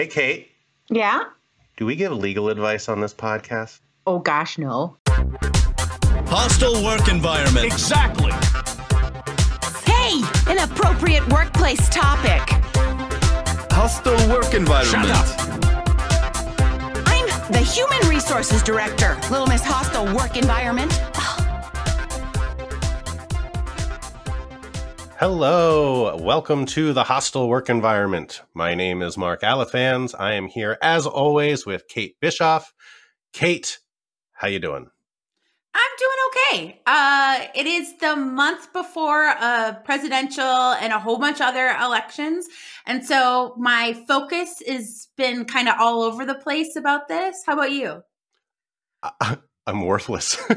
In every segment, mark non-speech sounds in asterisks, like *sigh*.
Hey, Kate, Yeah? do we give legal advice on this podcast? Oh gosh, no. Hostile work environment. Exactly. Hey, an appropriate workplace topic. Hostile work environment. Shut up. I'm the Human Resources Director, Little Miss Hostile Work Environment. Hello, welcome to the hostile work environment. My name is Mark Alifans. I am here as always with Kate Bischoff. Kate, how you doing? I'm doing okay. Uh, it is the month before a presidential and a whole bunch of other elections. And so my focus has been kind of all over the place about this. How about you? I, *laughs* I'm worthless. *laughs*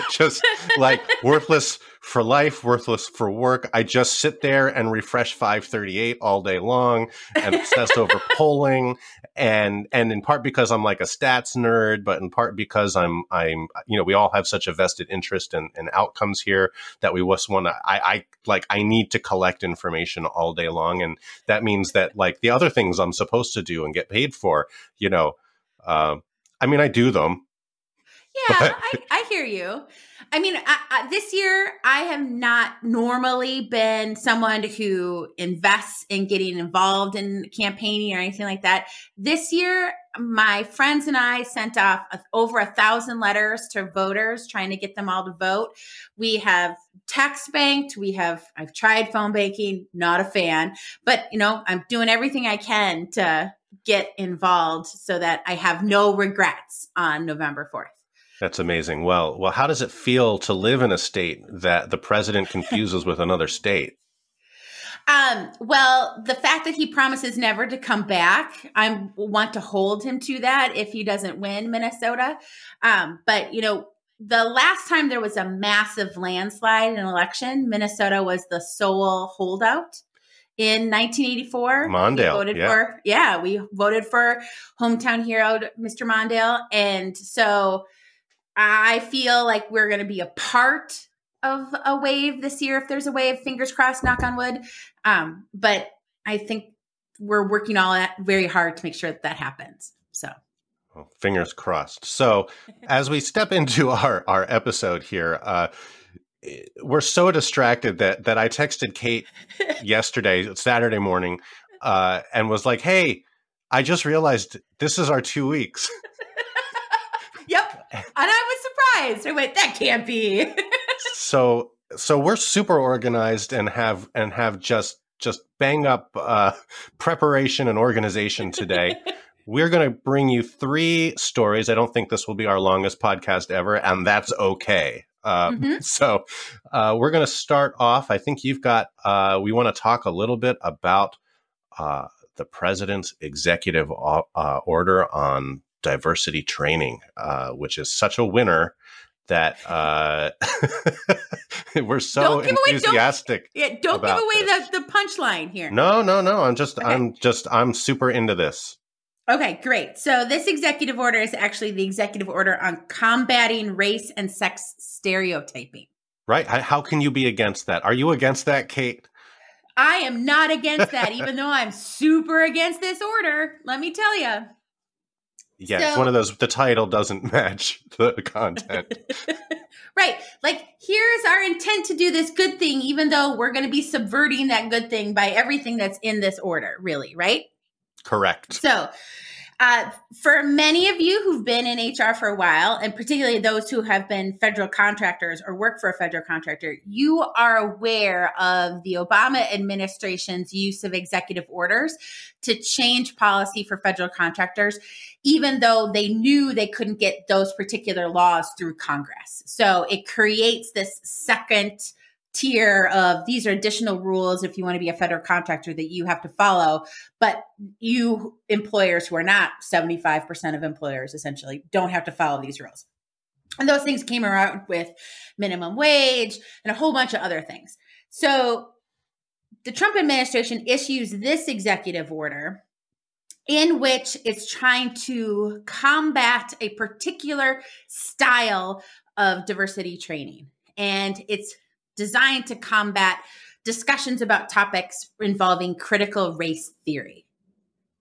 *laughs* just like worthless for life, worthless for work. I just sit there and refresh 538 all day long and obsess over *laughs* polling and and in part because I'm like a stats nerd, but in part because I'm I'm you know, we all have such a vested interest in, in outcomes here that we just want to I, I like I need to collect information all day long. And that means that like the other things I'm supposed to do and get paid for, you know, uh, I mean I do them, Yeah, But- I, I hear you. I mean, I, I, this year I have not normally been someone who invests in getting involved in campaigning or anything like that. This year, my friends and I sent off a, over a thousand letters to voters trying to get them all to vote. We have text banked. We have, I've tried phone banking, not a fan, but you know, I'm doing everything I can to get involved so that I have no regrets on November 4th. That's amazing. Well, well, how does it feel to live in a state that the president confuses with another state? Um, well, the fact that he promises never to come back, I want to hold him to that if he doesn't win Minnesota. Um, but you know, the last time there was a massive landslide in an election, Minnesota was the sole holdout in 1984. Mondale, We voted yeah. for yeah, we voted for hometown hero Mr. Mondale, and so I feel like we're going to be a part of a wave this year if there's a wave. Fingers crossed, knock on wood. Um, but I think we're working all at very hard to make sure that that happens. So Well, fingers crossed. So, as we step into *laughs* our our episode here, uh, we're so distracted that that I texted Kate *laughs* yesterday, Saturday morning, uh, and was like, "Hey, I just realized this is our two weeks." *laughs* And I was surprised. I went, that can't be. *laughs* so so we're super organized and have and have just just bang up uh, preparation and organization today. *laughs* we're going to bring you three stories. I don't think this will be our longest podcast ever, and that's okay. Uh, Mhm. *laughs* So uh, we're going to start off. I think you've got. Uh, we want to talk a little bit about uh, the president's executive o- uh, order on diversity training, uh, which is such a winner that uh, *laughs* we're so Don't give away- don't- enthusiastic. yeah, don't give away this. the, the punchline here. No, no, no. I'm just, Okay. I'm just, I'm super into this. Okay, great. So this executive order is actually the executive order on combating race and sex stereotyping. Right? How can you be against that? Are you against that, Kate? I am not against that, even though I'm super against this order. Let me tell you. Yeah, it's one of those. The title doesn't *laughs* match the content. *laughs* right. Like, here's our intent to do this good thing, even though we're going to be subverting that good thing by everything that's in this order, really, right? Correct. So, uh, for many of you who've been in HR for a while, and particularly those who have been federal contractors or work for a federal contractor, you are aware of the Obama administration's use of executive orders to change policy for federal contractors, even though they knew they couldn't get those particular laws through Congress. So it creates this second tier of these are additional rules if you want to be a federal contractor that you have to follow. But you employers who are not 75% of employers essentially don't have to follow these rules. And those things came around with minimum wage and a whole bunch of other things. So the trump administration issues this executive order in which it's trying to combat a particular style of diversity training and it's designed to combat discussions about topics involving critical race theory.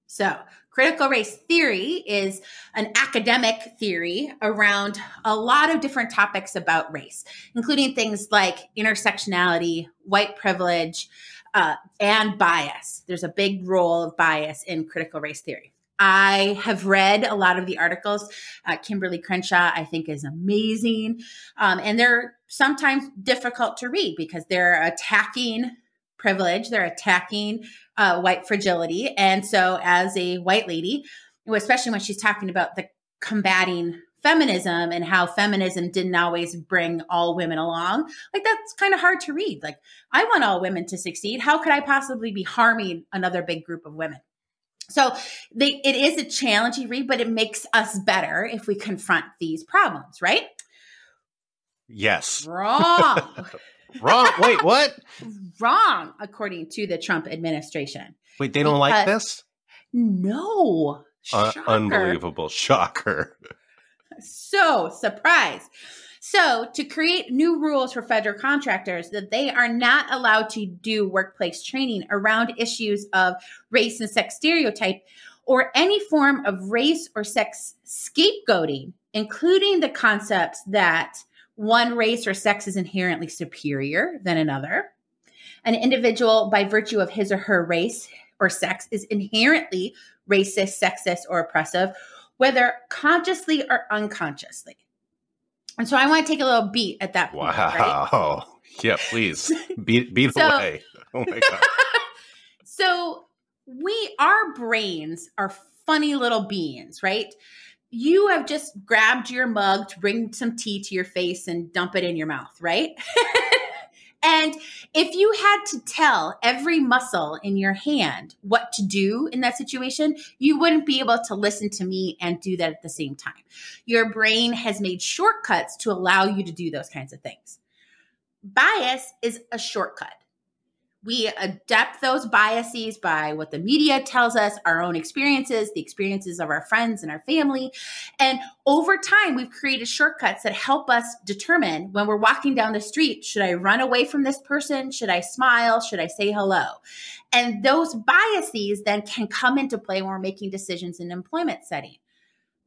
So, critical race theory is an academic theory around a lot of different topics about race, including things like intersectionality, white privilege, uh, and bias. There's a big role of bias in critical race theory. I have read a lot of the articles. Uh, Kimberlé Crenshaw, I think, is amazing. Um, and they're sometimes difficult to read because they're attacking privilege, they're attacking uh, white fragility. And so, as a white lady, especially when she's talking about the combating feminism and how feminism didn't always bring all women along, like that's kind of hard to read. Like, I want all women to succeed. How could I possibly be harming another big group of women? So they, it is a challenging read, but it makes us better if we confront these problems, right? Yes. Wrong. *laughs* Wrong. Wait, what? *laughs* Wrong, according to the Trump administration. Wait, they don't like this? No. Uh, unbelievable. Shocker. So surprised. So, to create new rules for federal contractors that they are not allowed to do workplace training around issues of race and sex stereotype or any form of race or sex scapegoating, including the concepts that one race or sex is inherently superior than another. An individual, by virtue of his or her race or sex, is inherently racist, sexist, or oppressive, whether consciously or unconsciously. And so I want to take a little beat at that point. Wow. Right? *laughs* Yeah, please. Beat beat *laughs* So- away. Oh my god. *laughs* so we our brains are funny little beings, right? You have just grabbed your mug to bring some tea to your face and dump it in your mouth, right? And if you had to tell every muscle in your hand what to do in that situation, you wouldn't be able to listen to me and do that at the same time. Your brain has made shortcuts to allow you to do those kinds of things. Bias is a shortcut. We adapt those biases by what the media tells us, our own experiences, the experiences of our friends and our family. And over time, we've created shortcuts that help us determine when we're walking down the street should I run away from this person? Should I smile? Should I say hello? And those biases then can come into play when we're making decisions in employment setting.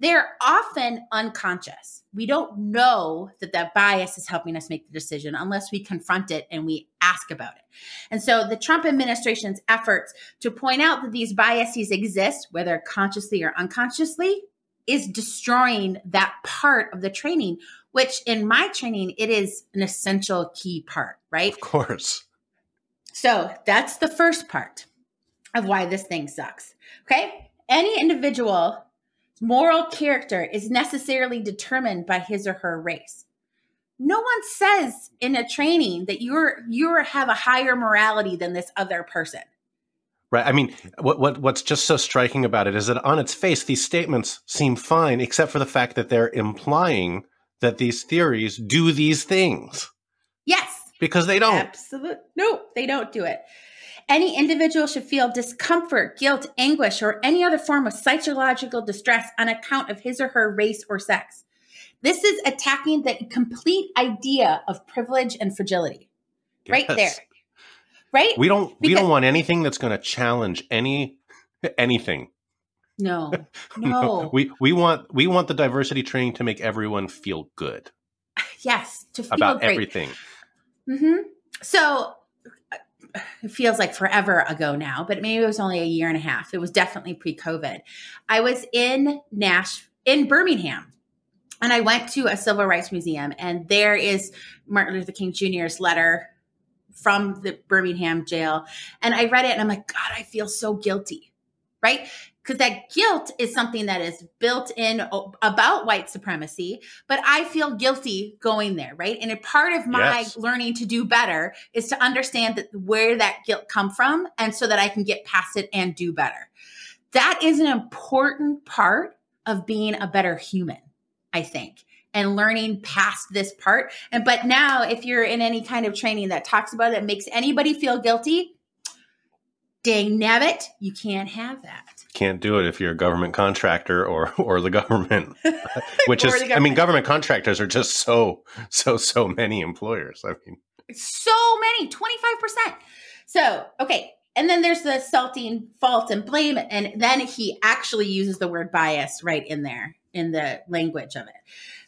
They're often unconscious. We don't know that that bias is helping us make the decision unless we confront it and we ask about it. And so the Trump administration's efforts to point out that these biases exist, whether consciously or unconsciously, is destroying that part of the training, which in my training, it is an essential key part, right? Of course. So that's the first part of why this thing sucks. Okay. Any individual moral character is necessarily determined by his or her race. No one says in a training that you're you have a higher morality than this other person. Right. I mean, what, what what's just so striking about it is that on its face, these statements seem fine, except for the fact that they're implying that these theories do these things Yes. because they don't. Absolutely. No, they don't do it. Any individual should feel discomfort, guilt, anguish, or any other form of psychological distress on account of his or her race or sex. This is attacking the complete idea of privilege and fragility. Right there. Right? We don't we don't want anything that's going to challenge any anything. *laughs* no. No. we we want we want the diversity training to make everyone feel good yes. To feel about great. everything. hmm So it feels like forever ago now, but maybe it was only a year and a half. It was definitely pre-COVID. I was in Nash in Birmingham. And I went to a civil rights museum, and there is Martin Luther King Jr.'s letter from the Birmingham jail. And I read it, and I'm like, God, I feel so guilty, right? Because that guilt is something that is built in about white supremacy, but I feel guilty going there, right? And a part of my Yes. learning to do better is to understand that where that guilt come from, and so that I can get past it and do better. That is an important part of being a better human, I think, and learning past this part. And but now, if you're in any kind of training that talks about it, that makes anybody feel guilty, dang nabbit, you can't have that. Can't do it if you're a government contractor or *laughs* or the government, *laughs* which is the I mean government. government contractors are just so so so many employers. I mean, So many, 25%. So, okay, and then there's the salting fault and blame and then he actually uses the word bias right in there in the language of it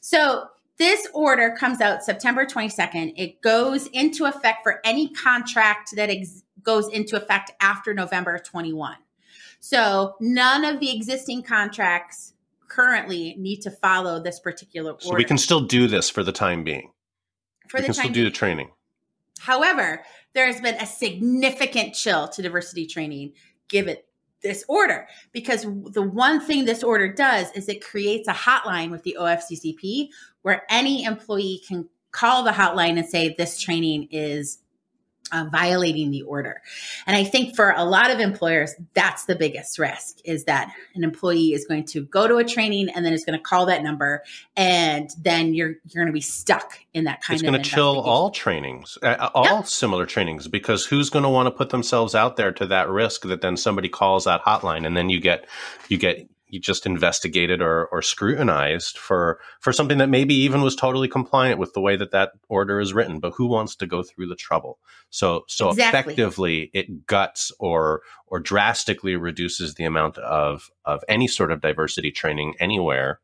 so this order comes out september 22nd it goes into effect for any contract that ex- goes into effect after november 21 so none of the existing contracts currently need to follow this particular order So we can still do this for the time being. for we the can time still do the training. However, there has been a significant chill to diversity training given this order because the one thing this order does is it creates a hotline with the OFCCP where any employee can call the hotline and say this training is uh, violating the order. And I think for a lot of employers, that's the biggest risk is that an employee is going to go to a training and then it's going to call that number, and then you're you're going to be stuck in that kind It's of. going to chill all trainings, uh, all similar trainings, because who's going to want to put themselves out there to that risk that then somebody calls that hotline and then you get you get just investigated or, or scrutinized for for something that maybe even was totally compliant with the way that that order is written, but who wants to go through the trouble? So so Exactly. effectively, it guts or or drastically reduces the amount of of any sort of diversity training anywhere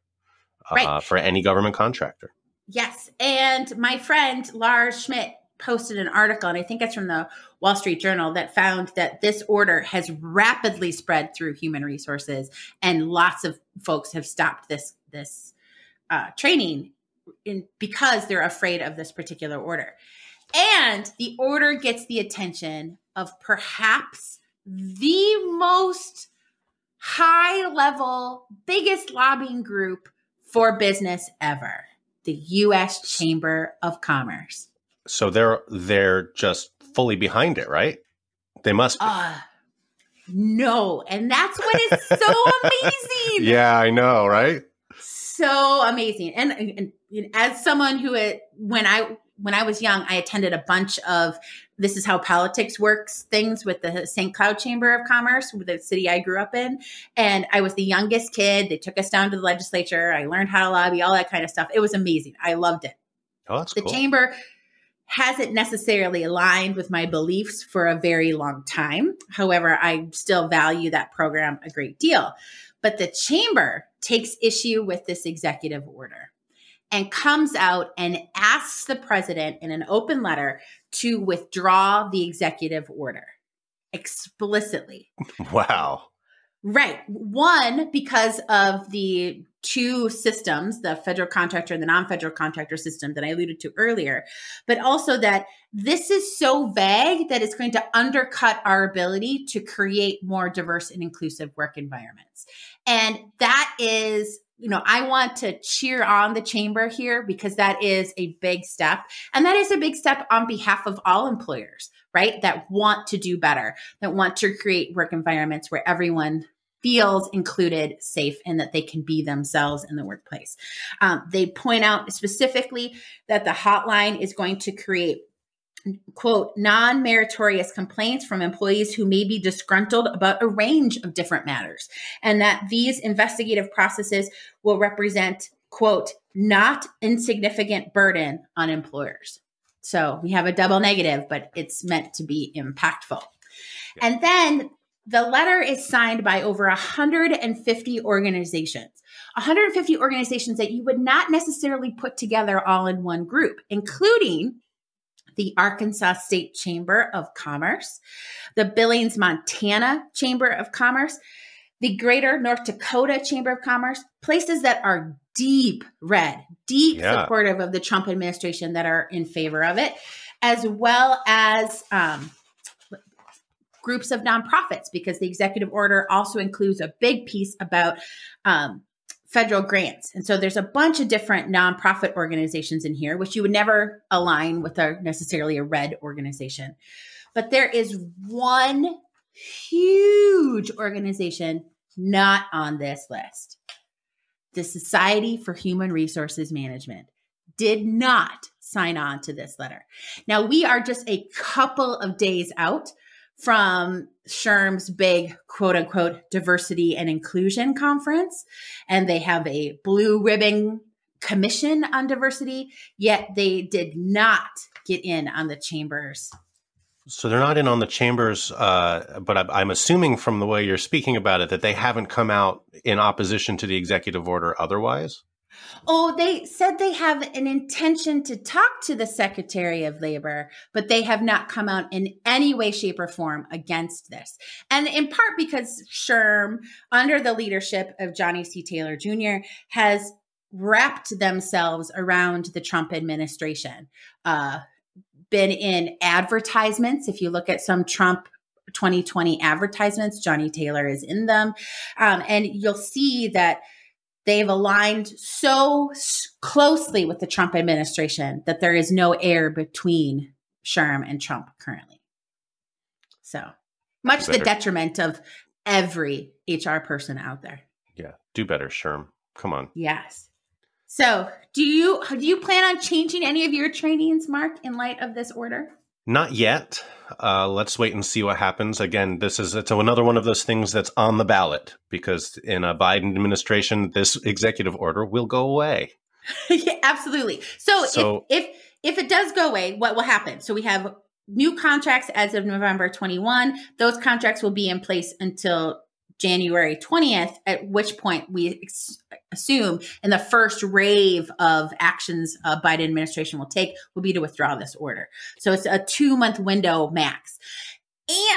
uh, Right. for any government contractor. Yes. And my friend Lars Schmidt posted an article, and I think it's from the Wall Street Journal, that found that this order has rapidly spread through human resources, and lots of folks have stopped this this uh, training in, because they're afraid of this particular order. And the order gets the attention of perhaps the most high level, biggest lobbying group for business ever the US Chamber of Commerce. So they're they're just fully behind it, right? They must be. Uh, no. And that's what is so *laughs* amazing. yeah, I know, right? So amazing. And, and, and as someone who, it, when I, when I was young, I attended a bunch of this is how politics works things with the St. Cloud Chamber of Commerce, the city I grew up in. And I was the youngest kid. They took us down to the legislature. I learned how to lobby, all that kind of stuff. It was amazing. I loved it. Oh, that's the cool. chamber hasn't necessarily aligned with my beliefs for a very long time. However, I still value that program a great deal. But the chamber takes issue with this executive order and comes out and asks the president in an open letter to withdraw the executive order explicitly. *laughs* Wow. Right. One, because of the two systems, the federal contractor and the non federal contractor system that I alluded to earlier, but also that this is so vague that it's going to undercut our ability to create more diverse and inclusive work environments. And that is, you know, I want to cheer on the chamber here because that is a big step. And that is a big step on behalf of all employers, right? That want to do better, that want to create work environments where everyone feels included, safe, and that they can be themselves in the workplace. Um, they point out specifically that the hotline is going to create quote non-meritorious complaints from employees who may be disgruntled about a range of different matters and that these investigative processes will represent quote not insignificant burden on employers. So we have a double negative but it's meant to be impactful. And then the letter is signed by over 150 organizations 150 organizations that you would not necessarily put together all in one group including the Arkansas State Chamber of Commerce, the Billings, Montana Chamber of Commerce, the Greater North Dakota Chamber of Commerce, places that are deep red, deep Yeah. supportive of the Trump administration that are in favor of it, as well as um, groups of nonprofits, because the executive order also includes a big piece about um, federal grants. And so there's a bunch of different nonprofit organizations in here, which you would never align with a necessarily a red organization. But there is one huge organization not on this list. The Society for Human Resources Management did not sign on to this letter. Now we are just a couple of days out from SHRM's big quote unquote diversity and inclusion conference. And they have a blue ribbon commission on diversity, yet they did not get in on the chamber's So they're not in on the chambers, uh, but I'm assuming from the way you're speaking about it that they haven't come out in opposition to the executive order otherwise. Oh, they said they have an intention to talk to the Secretary of Labor, but they have not come out in any way, shape, or form against this. And in part because SHRM, under the leadership of Johnny C. Taylor Jr., has wrapped themselves around the Trump administration. Uh, been in advertisements. If you look at some Trump 2020 advertisements, Johnny Taylor is in them. Um, and you'll see that they've aligned so closely with the Trump administration that there is no air between SHRM and Trump currently. So much the detriment of every HR person out there. Yeah, do better, SHRM. Come on. Yes. So, do you do you plan on changing any of your trainings, Mark, in light of this order? Not yet. Uh, let's wait and see what happens. Again, this is it's another one of those things that's on the ballot because in a Biden administration, this executive order will go away. *laughs* yeah, absolutely. So, so if, if if it does go away, what will happen? So we have new contracts as of November 21. Those contracts will be in place until January 20th, at which point we ex- assume in the first rave of actions uh, Biden administration will take will be to withdraw this order. So it's a two month window max.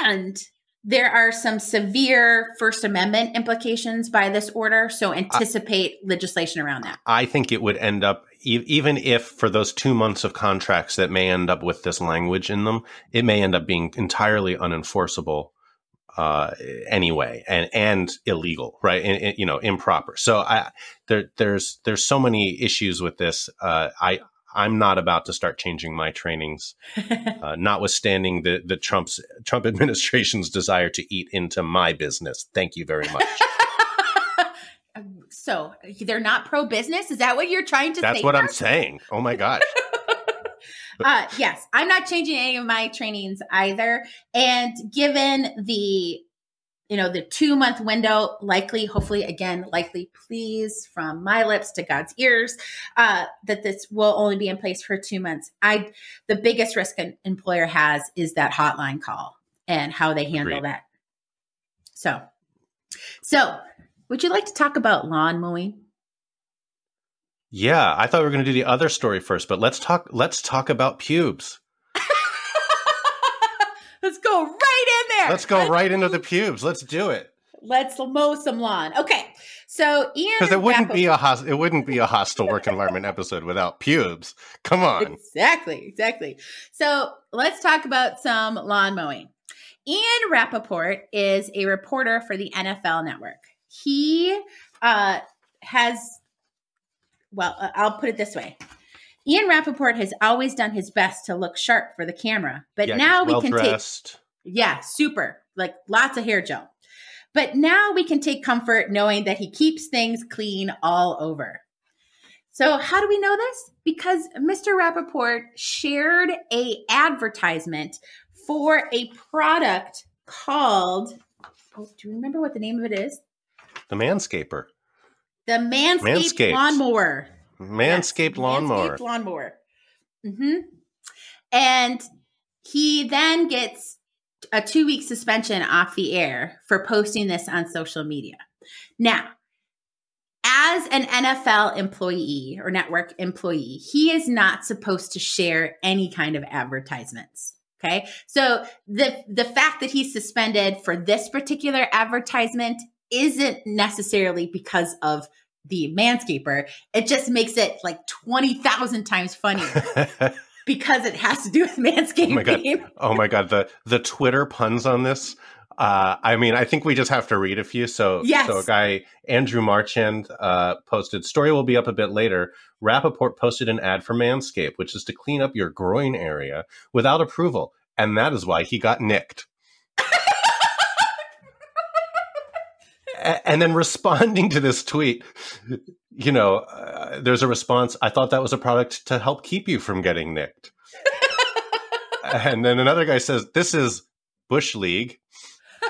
And there are some severe First Amendment implications by this order. So anticipate I, legislation around that. I think it would end up, e- even if for those two months of contracts that may end up with this language in them, it may end up being entirely unenforceable uh, anyway, and and illegal, right? And, and, you know, improper. So I there there's there's so many issues with this. Uh, I I'm not about to start changing my trainings, *laughs* uh, notwithstanding the the Trump's Trump *laughs* administration's desire to eat into my business. Thank you very much. *laughs* so they're not pro business. Is that what you're trying to? Say? That's say what I'm saying. Oh my gosh. Uh, yes, I'm not changing any of my trainings either. And given the you know the two month window likely hopefully again likely please from my lips to god's ears uh, that this will only be in place for two months i the biggest risk an employer has is that hotline call and how they handle Agreed. that so so would you like to talk about lawn mowing yeah, I thought we were going to do the other story first, but let's talk. Let's talk about pubes. *laughs* let's go right in there. Let's go let's right into the pubes. Let's do it. Let's mow some lawn. Okay, so Ian, because it wouldn't be a host- it wouldn't be a hostile work environment episode without pubes. Come on. Exactly, exactly. So let's talk about some lawn mowing. Ian Rapoport is a reporter for the NFL Network. He uh, has well, uh, I'll put it this way. Ian Rapoport has always done his best to look sharp for the camera, but yeah, now we can dressed. take yeah, super, like lots of hair gel. But now we can take comfort knowing that he keeps things clean all over. So how do we know this? Because Mr. Rapoport shared a advertisement for a product called oh, do you remember what the name of it is? The Manscaper. The Manscaped, Manscaped. lawnmower. Manscaped yes, lawnmower. Manscaped lawnmower. Mm-hmm. And he then gets a two week suspension off the air for posting this on social media. Now, as an NFL employee or network employee, he is not supposed to share any kind of advertisements. Okay. So the the fact that he's suspended for this particular advertisement isn't necessarily because of the manscaper. It just makes it like 20,000 times funnier. *laughs* because it has to do with manscaping. Oh my god! Oh my god! The the Twitter puns on this. Uh, I mean, I think we just have to read a few. So, yes. so a guy Andrew Marchand uh, posted. Story will be up a bit later. Rapoport posted an ad for Manscaped, which is to clean up your groin area without approval, and that is why he got nicked. And then responding to this tweet, you know, uh, there's a response. I thought that was a product to help keep you from getting nicked. *laughs* and then another guy says, "This is Bush League." *laughs*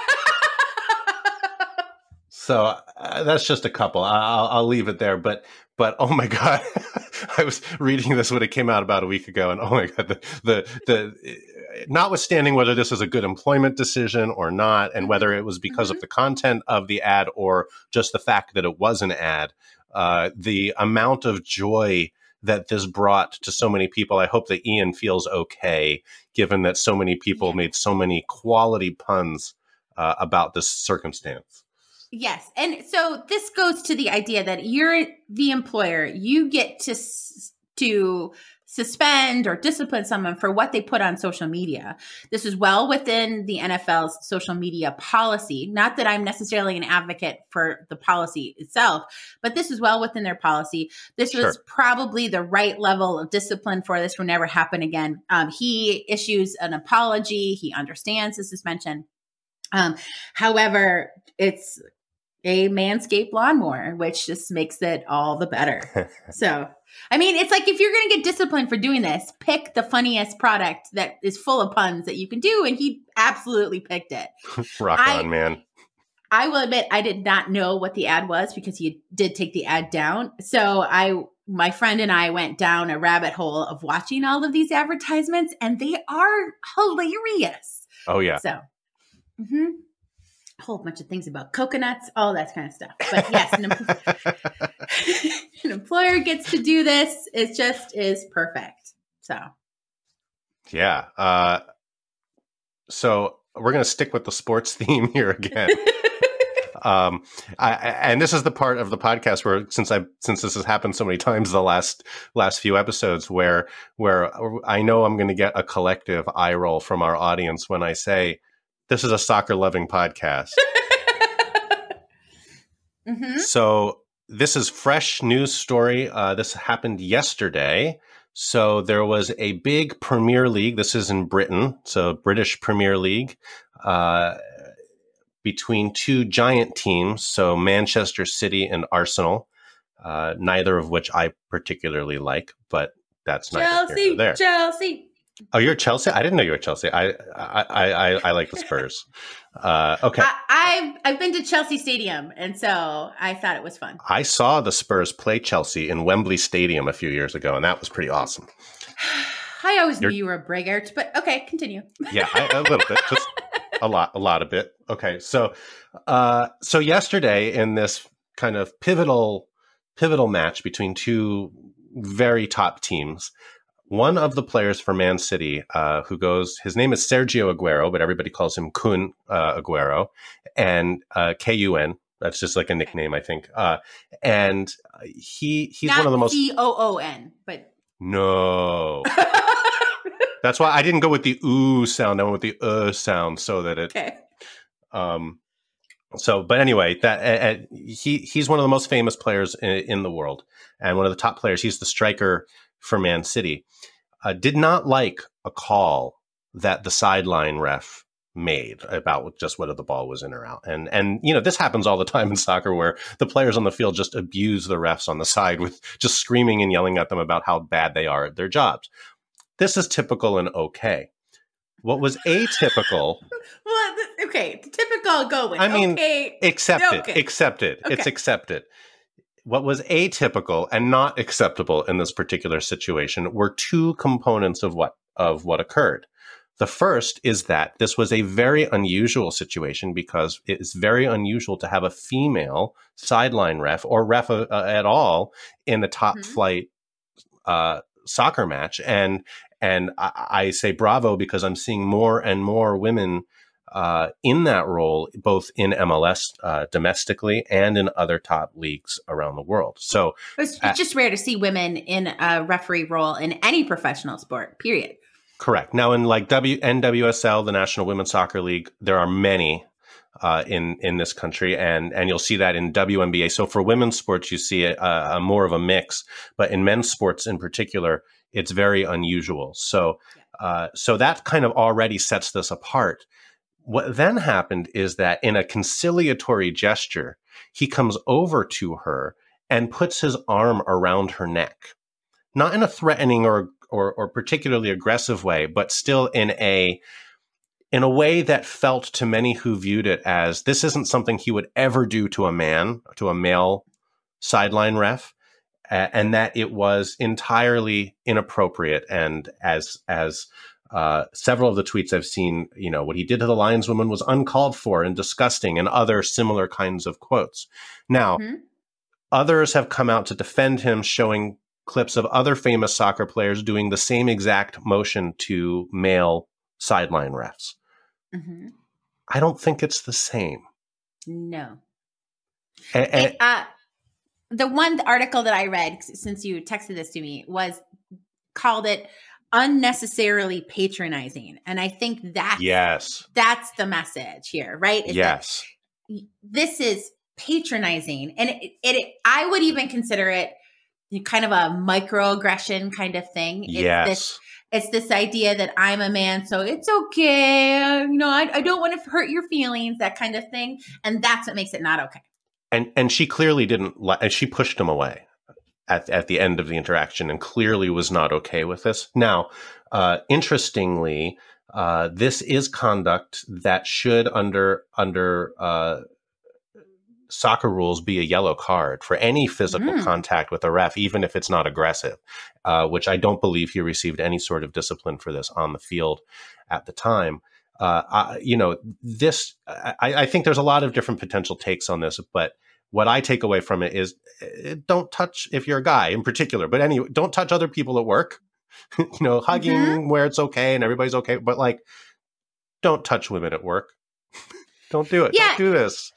So uh, that's just a couple. I- I'll, I'll leave it there. But but oh my god, *laughs* I was reading this when it came out about a week ago, and oh my god, the the, the notwithstanding whether this is a good employment decision or not, and whether it was because of the content of the ad or just the fact that it was an ad, uh, the amount of joy that this brought to so many people. I hope that Ian feels okay, given that so many people made so many quality puns uh, about this circumstance. Yes. And so this goes to the idea that you're the employer. You get to to suspend or discipline someone for what they put on social media. This is well within the NFL's social media policy. Not that I'm necessarily an advocate for the policy itself, but this is well within their policy. This was Sure. probably the right level of discipline for this will never happen again. Um, he issues an apology. He understands the suspension. Um, however, it's a manscaped lawnmower, which just makes it all the better. *laughs* so, I mean, it's like if you're going to get disciplined for doing this, pick the funniest product that is full of puns that you can do. And he absolutely picked it. *laughs* Rock I- on, man. I will admit I did not know what the ad was because he did take the ad down. So I my friend and I went down a rabbit hole of watching all of these advertisements and they are hilarious. Oh yeah. So mhm. A whole bunch of things about coconuts, all that kind of stuff. But yes, an, em- *laughs* an employer gets to do this. It just is perfect. So Yeah. Uh, so we're going to stick with the sports *laughs* theme here again. *laughs* um, I, I- and this is the part of the podcast where, since I since this has happened so many times the last last few episodes, where where I know I'm going to get a collective eye roll from our audience when I say this is a soccer loving podcast. *laughs* Mhm. So this is fresh news story. Uh, this happened yesterday. So there was a big Premier League. This is in Britain, so British Premier League, uh, between two giant teams. So Manchester City and Arsenal. Uh, neither of which I particularly like, but that's not Chelsea, there. Chelsea. Oh, you're Chelsea. I didn't know you were Chelsea. I I I, I, like the Spurs. *laughs* Uh, okay. I, I've I've been to Chelsea Stadium, and so I thought it was fun. I saw the Spurs play Chelsea in Wembley Stadium a few years ago, and that was pretty awesome. *sighs* I always You're- knew you were a braggart, but okay, continue. *laughs* Yeah, I, a little bit, just a lot, a lot of bit. Okay, so, uh, so yesterday in this kind of pivotal, pivotal match between two very top teams, one of the players for Man City, uh, who goes, his name is Sergio Aguero, but everybody calls him Kun uh, Aguero, and uh, K U N. That's just like a nickname, I think. Uh, and he he's Not one of the most C O O N, but no. *laughs* That's why I didn't go with the ooh sound. I went with the uh sound so that it okay. um so but anyway that uh, uh, he he's one of the most famous players in, in the world and one of the top players he's the striker for man city uh, did not like a call that the sideline ref made about just whether the ball was in or out. And and you know this happens all the time in *laughs* soccer where the players on the field just abuse the refs on the *laughs* side with just screaming and yelling at them about how bad they are at their jobs. This is typical and okay. What was atypical *laughs* Well, okay, typical go with. I mean, okay, accepted Okay. accepted it's accepted what was atypical and not acceptable in this particular situation were two components of what of what occurred the first is that this was a very unusual situation because it is very unusual to have a female sideline ref or ref uh, at all in a top Mhm. flight uh, soccer match and and I, I say bravo because I'm seeing more and more women uh, in that role, both in MLS uh, domestically and in other top leagues around the world. So, it's, it's just rare to see women in a referee role in any professional sport. Period. correct. Now, in like w- NWSL, the National Women's Soccer League, there are many uh, in in this country, and and you'll see that in WNBA. So, for women's sports, you see a, a more of a mix, but in men's sports in particular, it's very unusual. So, uh, so that kind of already sets this apart. What then happened is that in a conciliatory gesture, he comes over to her and puts his arm around her neck, not in a threatening or or, or particularly aggressive way, but still in a in a way that felt to many who viewed it as this isn't something he would ever do to a man, to a male sideline ref, and that it was entirely inappropriate. And as as uh, several of the tweets I've seen, you know, what he did to the lineswoman was uncalled for and disgusting, and other similar kinds of quotes. Now, mm-hmm. others have come out to defend him, showing clips of other famous soccer players doing the same exact motion to male sideline refs. Mm-hmm. I don't think it's the same. No. it, uh, the one article that I read, since you texted this to me, was called it unnecessarily patronizing. And I think that yes, that's the message here, right? Is yes. This is patronizing. And it, it, it, I would even consider it kind of a microaggression kind of thing. It's yes. This, it's this idea that I'm a man, so it's okay. You know, I, I don't want to hurt your feelings, that kind of thing. And that's what makes it not okay. And and she clearly didn't. and she pushed him away at at the end of the interaction, and clearly was not okay with this. Now, uh, interestingly, uh, this is conduct that should under under uh, soccer rules be a yellow card for any physical mm. contact with a ref, even if it's not aggressive, uh, which I don't believe he received any sort of discipline for this on the field at the time. Uh, I, you know, this, I, I, think there's a lot of different potential takes on this, but what I take away from it is eh, don't touch, if you're a guy in particular, but anyway, don't touch other people at work, *laughs* you know, hugging mm-hmm. where it's okay and everybody's okay, but like, don't touch women at work. *laughs* don't do it. Yeah. Don't do this.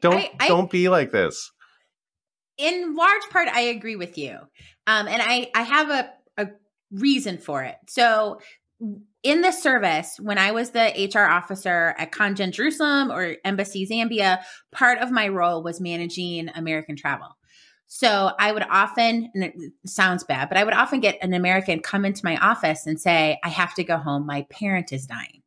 Don't I, I, don't be like this. In large part, I agree with you, um, and I I have a a reason for it. So in the service, when I was the HR officer at Congen Jerusalem or Embassy Zambia, part of my role was managing American travel. So I would often, and it sounds bad, but I would often get an American come into my office and say, I have to go home. My parent is dying.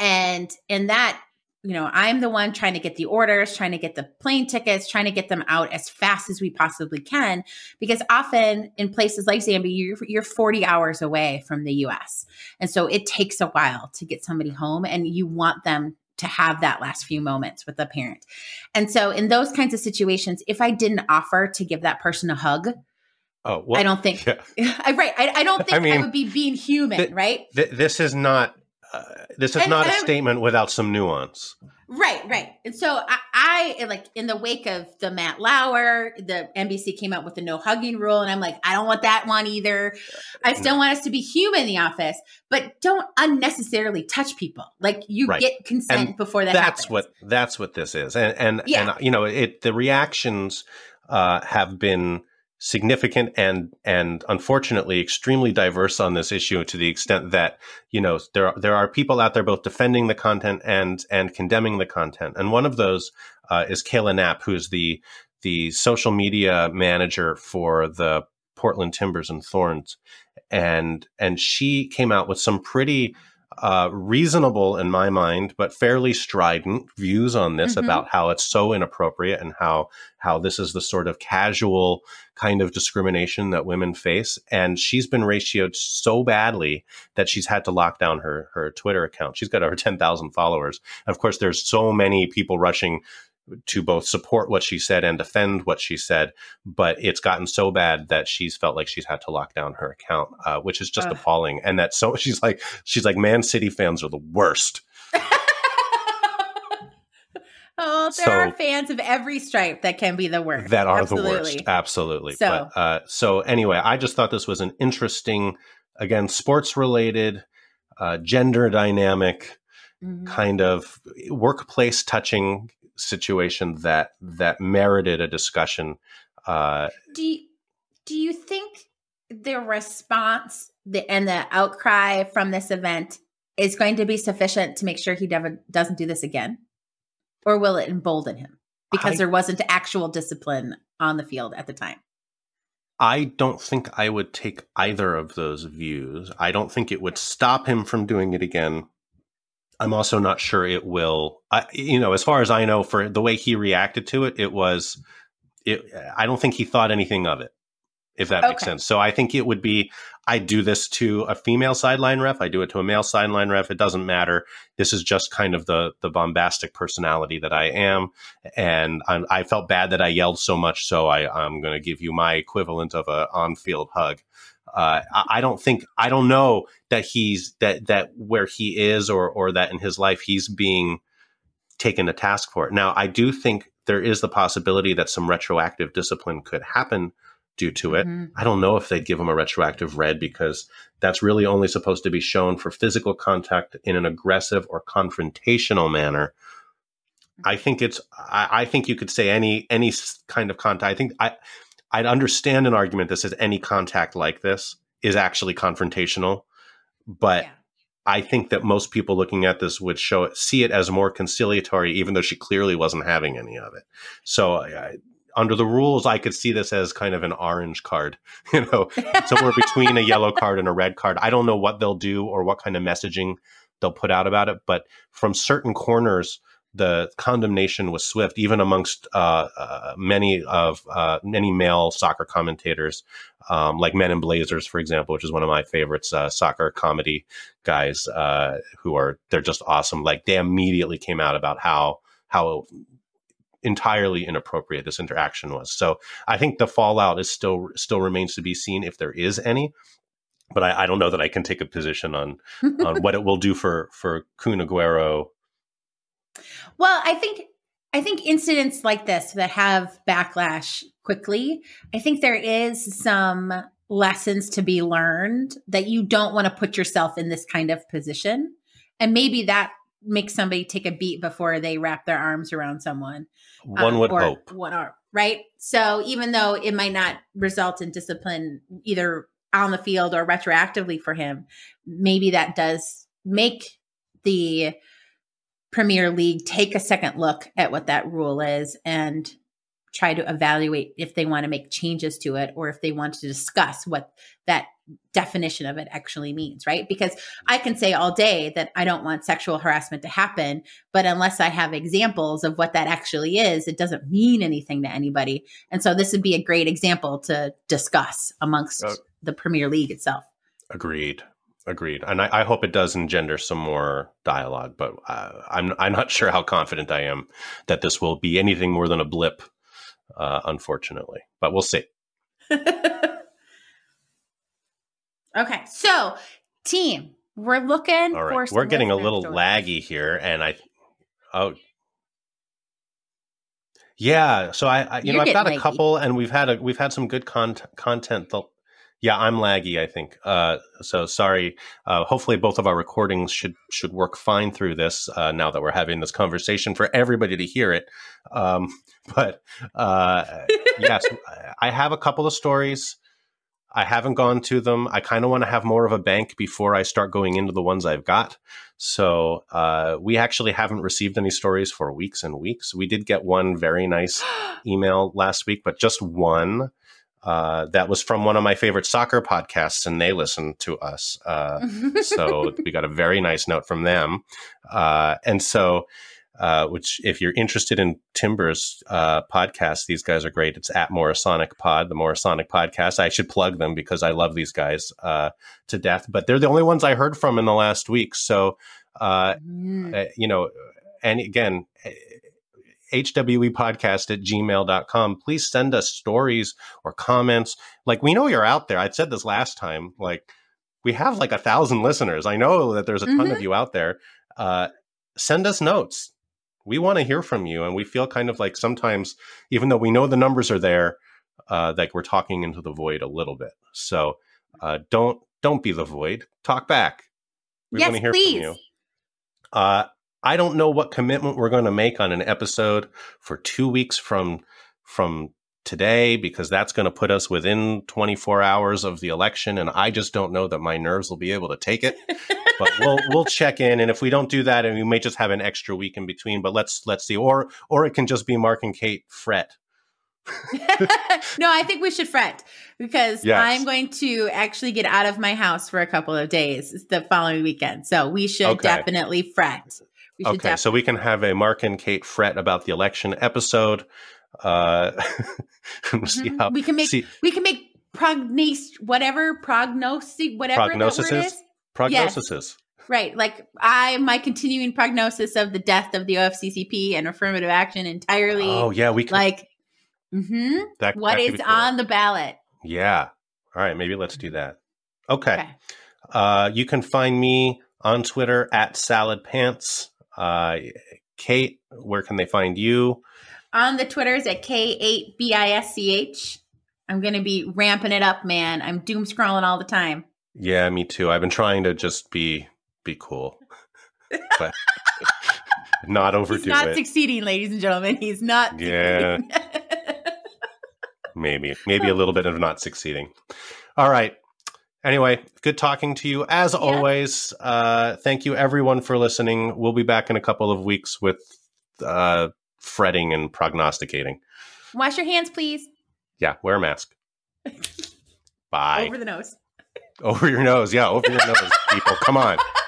And in that you know, I'm the one trying to get the orders, trying to get the plane tickets, trying to get them out as fast as we possibly can. Because often in places like Zambia, you're, you're 40 hours away from the US. And so it takes a while to get somebody home, and you want them to have that last few moments with a parent. And so in those kinds of situations, if I didn't offer to give that person a hug, Oh, well, I don't think. *laughs* Yeah. *laughs* right. I, I, don't think I, mean, I would be being human. Th- right. Th- this is not this is and, not and a statement without some nuance. Right, right. And so I, I, like in the wake of the Matt Lauer, the NBC came out with the no hugging rule, and I'm like, I don't want that one either. I still want us to be human in the office, but don't unnecessarily touch people. Like you right. get consent and before that. That's happens. what that's what this is, and and yeah. and you know, it the reactions uh, have been significant and and unfortunately extremely diverse on this issue to the extent that you know there are, there are people out there both defending the content and and condemning the content. And one of those uh, is Kayla Knapp who's the the social media manager for the Portland Timbers and Thorns. And and she came out with some pretty uh, reasonable in my mind, but fairly strident views on this mm-hmm. about how it's so inappropriate and how how this is the sort of casual kind of discrimination that women face. And she's been ratioed so badly that she's had to lock down her her Twitter account. She's got over ten thousand followers. Of course, there's so many people rushing to both support what she said and defend what she said, but it's gotten so bad that she's felt like she's had to lock down her account, uh, which is just appalling. And that so *laughs* she's like she's like Man City fans are the worst. *laughs* oh, there so, are fans of every stripe that can be the worst. That are Absolutely. the worst. Absolutely. So, but, uh, so anyway, I just thought this was an interesting, again, sports related, uh, gender dynamic. Mm-hmm. kind of workplace touching situation that that merited a discussion. Uh, do you, do you think the response the, and the outcry from this event is going to be sufficient to make sure he never doesn't do this again, or will it embolden him because I, there wasn't actual discipline on the field at the time? I don't think I would take either of those views. I don't think it would stop him from doing it again. I'm also not sure it will. I, you know, as far as I know, for the way he reacted to it, it was. It, I don't think he thought anything of it. if that makes sense. So I think it would be I do this to a female sideline ref, I do it to a male sideline ref. It doesn't matter. This is just kind of the the bombastic personality that I am, and I'm, I felt bad that I yelled so much. So I, I'm going to give you my equivalent of a on field hug. Uh, I, I don't think I don't know that he's that that where he is or or that in his life he's being taken to task for it. Now I do think there is the possibility that some retroactive discipline could happen due to it. Mhm. I don't know if they'd give him a retroactive red because that's really only supposed to be shown for physical contact in an aggressive or confrontational manner. I think it's. I, I think you could say any any kind of contact. I think I I'd understand an argument that says any contact like this is actually confrontational, but Yeah. I think that most people looking at this would show it, see it as more conciliatory, even though she clearly wasn't having any of it. So, I, under the rules, I could see this as kind of an orange card, *laughs* you know, somewhere between a yellow *laughs* card and a red card. I don't know what they'll do or what kind of messaging they'll put out about it, but from certain corners, the condemnation was swift, even amongst uh, uh, many of uh, many male soccer commentators, um, like Men in Blazers, for example, which is one of my favorites, uh, soccer comedy guys uh, who are they're just awesome. Like they immediately came out about how how entirely inappropriate this interaction was. So I think the fallout is still still remains to be seen if there is any. But I, I don't know that I can take a position on on *laughs* what it will do for for Kun Aguero. Well, I think I think incidents like this that have backlash quickly, I think there is some lessons to be learned that you don't want to put yourself in this kind of position. And maybe that makes somebody take a beat before they wrap their arms around someone. One um, would hope. One arm, right? So even though it might not result in discipline either on the field or retroactively for him, maybe that does make the Premier League take a second look at what that rule is and try to evaluate if they want to make changes to it or if they want to discuss what that definition of it actually means, right? Because I can say all day that I don't want sexual harassment to happen, but unless I have examples of what that actually is, it doesn't mean anything to anybody. And so this would be a great example to discuss amongst Uh, the Premier League itself. Agreed. Agreed. And I, I hope it does engender some more dialogue, but uh, I'm I'm not sure how confident I am that this will be anything more than a blip, uh, unfortunately. But we'll see. *laughs* okay, so team, we're looking All for some We're getting a little stories. laggy here, and I oh yeah. So I, I you You're know I've got a couple, and we've had a we've had some good con- content. The, yeah, I'm laggy. I think. Uh, so sorry. Uh, hopefully, both of our recordings should should work fine through this. Uh, now that we're having this conversation for everybody to hear it. Um, *laughs* but uh, yes, I have a couple of stories. I haven't gone to them. I kind of want to have more of a bank before I start going into the ones I've got. So uh, we actually haven't received any stories for weeks and weeks. We did get one very nice *gasps* email last week, but just one. Uh, that was from one of my favorite soccer podcasts, and they listened to us. Uh, so *laughs* we got a very nice note from them. Uh, and so, uh, which if you're interested in Timber's uh, podcast, these guys are great. It's at Morrisonic Pod, the Morrisonic podcast. I should plug them because I love these guys uh, to death. But they're the only ones I heard from in the last week. So, uh, Mm. uh, you know, and again, hwe podcast at gmail.com. Please send us stories or comments. Like, we know you're out there. I said this last time. Like, we have like a thousand listeners. I know that there's a ton Mhm. of you out there. Uh, send us notes. We want to hear from you. And we feel kind of like sometimes, even though we know the numbers are there, uh, like we're talking into the void a little bit. So uh, don't don't be the void. Talk back. We yes, want to hear please. from you. Uh, I don't know what commitment we're going to make on an episode for two weeks from from today because that's going to put us within 24 hours of the election, and I just don't know that my nerves will be able to take it. but we'll *laughs* we'll check in, and if we don't do that, and we may just have an extra week in between. But let's let's see, or or it can just be Mark and Kate fret. *laughs* no, I think we should fret because Yes. I'm going to actually get out of my house for a couple of days the following weekend. So we should Okay. definitely fret. Okay, so we can have a Mark and Kate fret about the election episode. Uh, *laughs* Mhm. how we can make see- we can make prognos whatever prognosis whatever Prognosis is. is? Prognosis. Right. Like I my continuing prognosis of the death of the OFCCP and affirmative action entirely Oh yeah, we can. like hmm that, what that is cool. on the ballot. Yeah. All right. Maybe let's do that. Okay. Okay. Uh, you can find me on Twitter at Salad Pants. Uh, Kate, where can they find you? On the Twitters at K8BISCH. I'm gonna be ramping it up, man. I'm doom scrolling all the time. Yeah, me too. I've been trying to just be be cool, *laughs* but not overdo He's not it. succeeding, ladies and gentlemen. He's not Yeah. *laughs* maybe, maybe a little bit of not succeeding. All right. Anyway, good talking to you as always. Uh, thank you everyone for listening. We'll be back in a couple of weeks with uh, fretting and prognosticating. Wash your hands, please. Yeah, wear a mask. *laughs* Bye. Over the nose. over your nose. Yeah, over your nose, people. Come on. *laughs*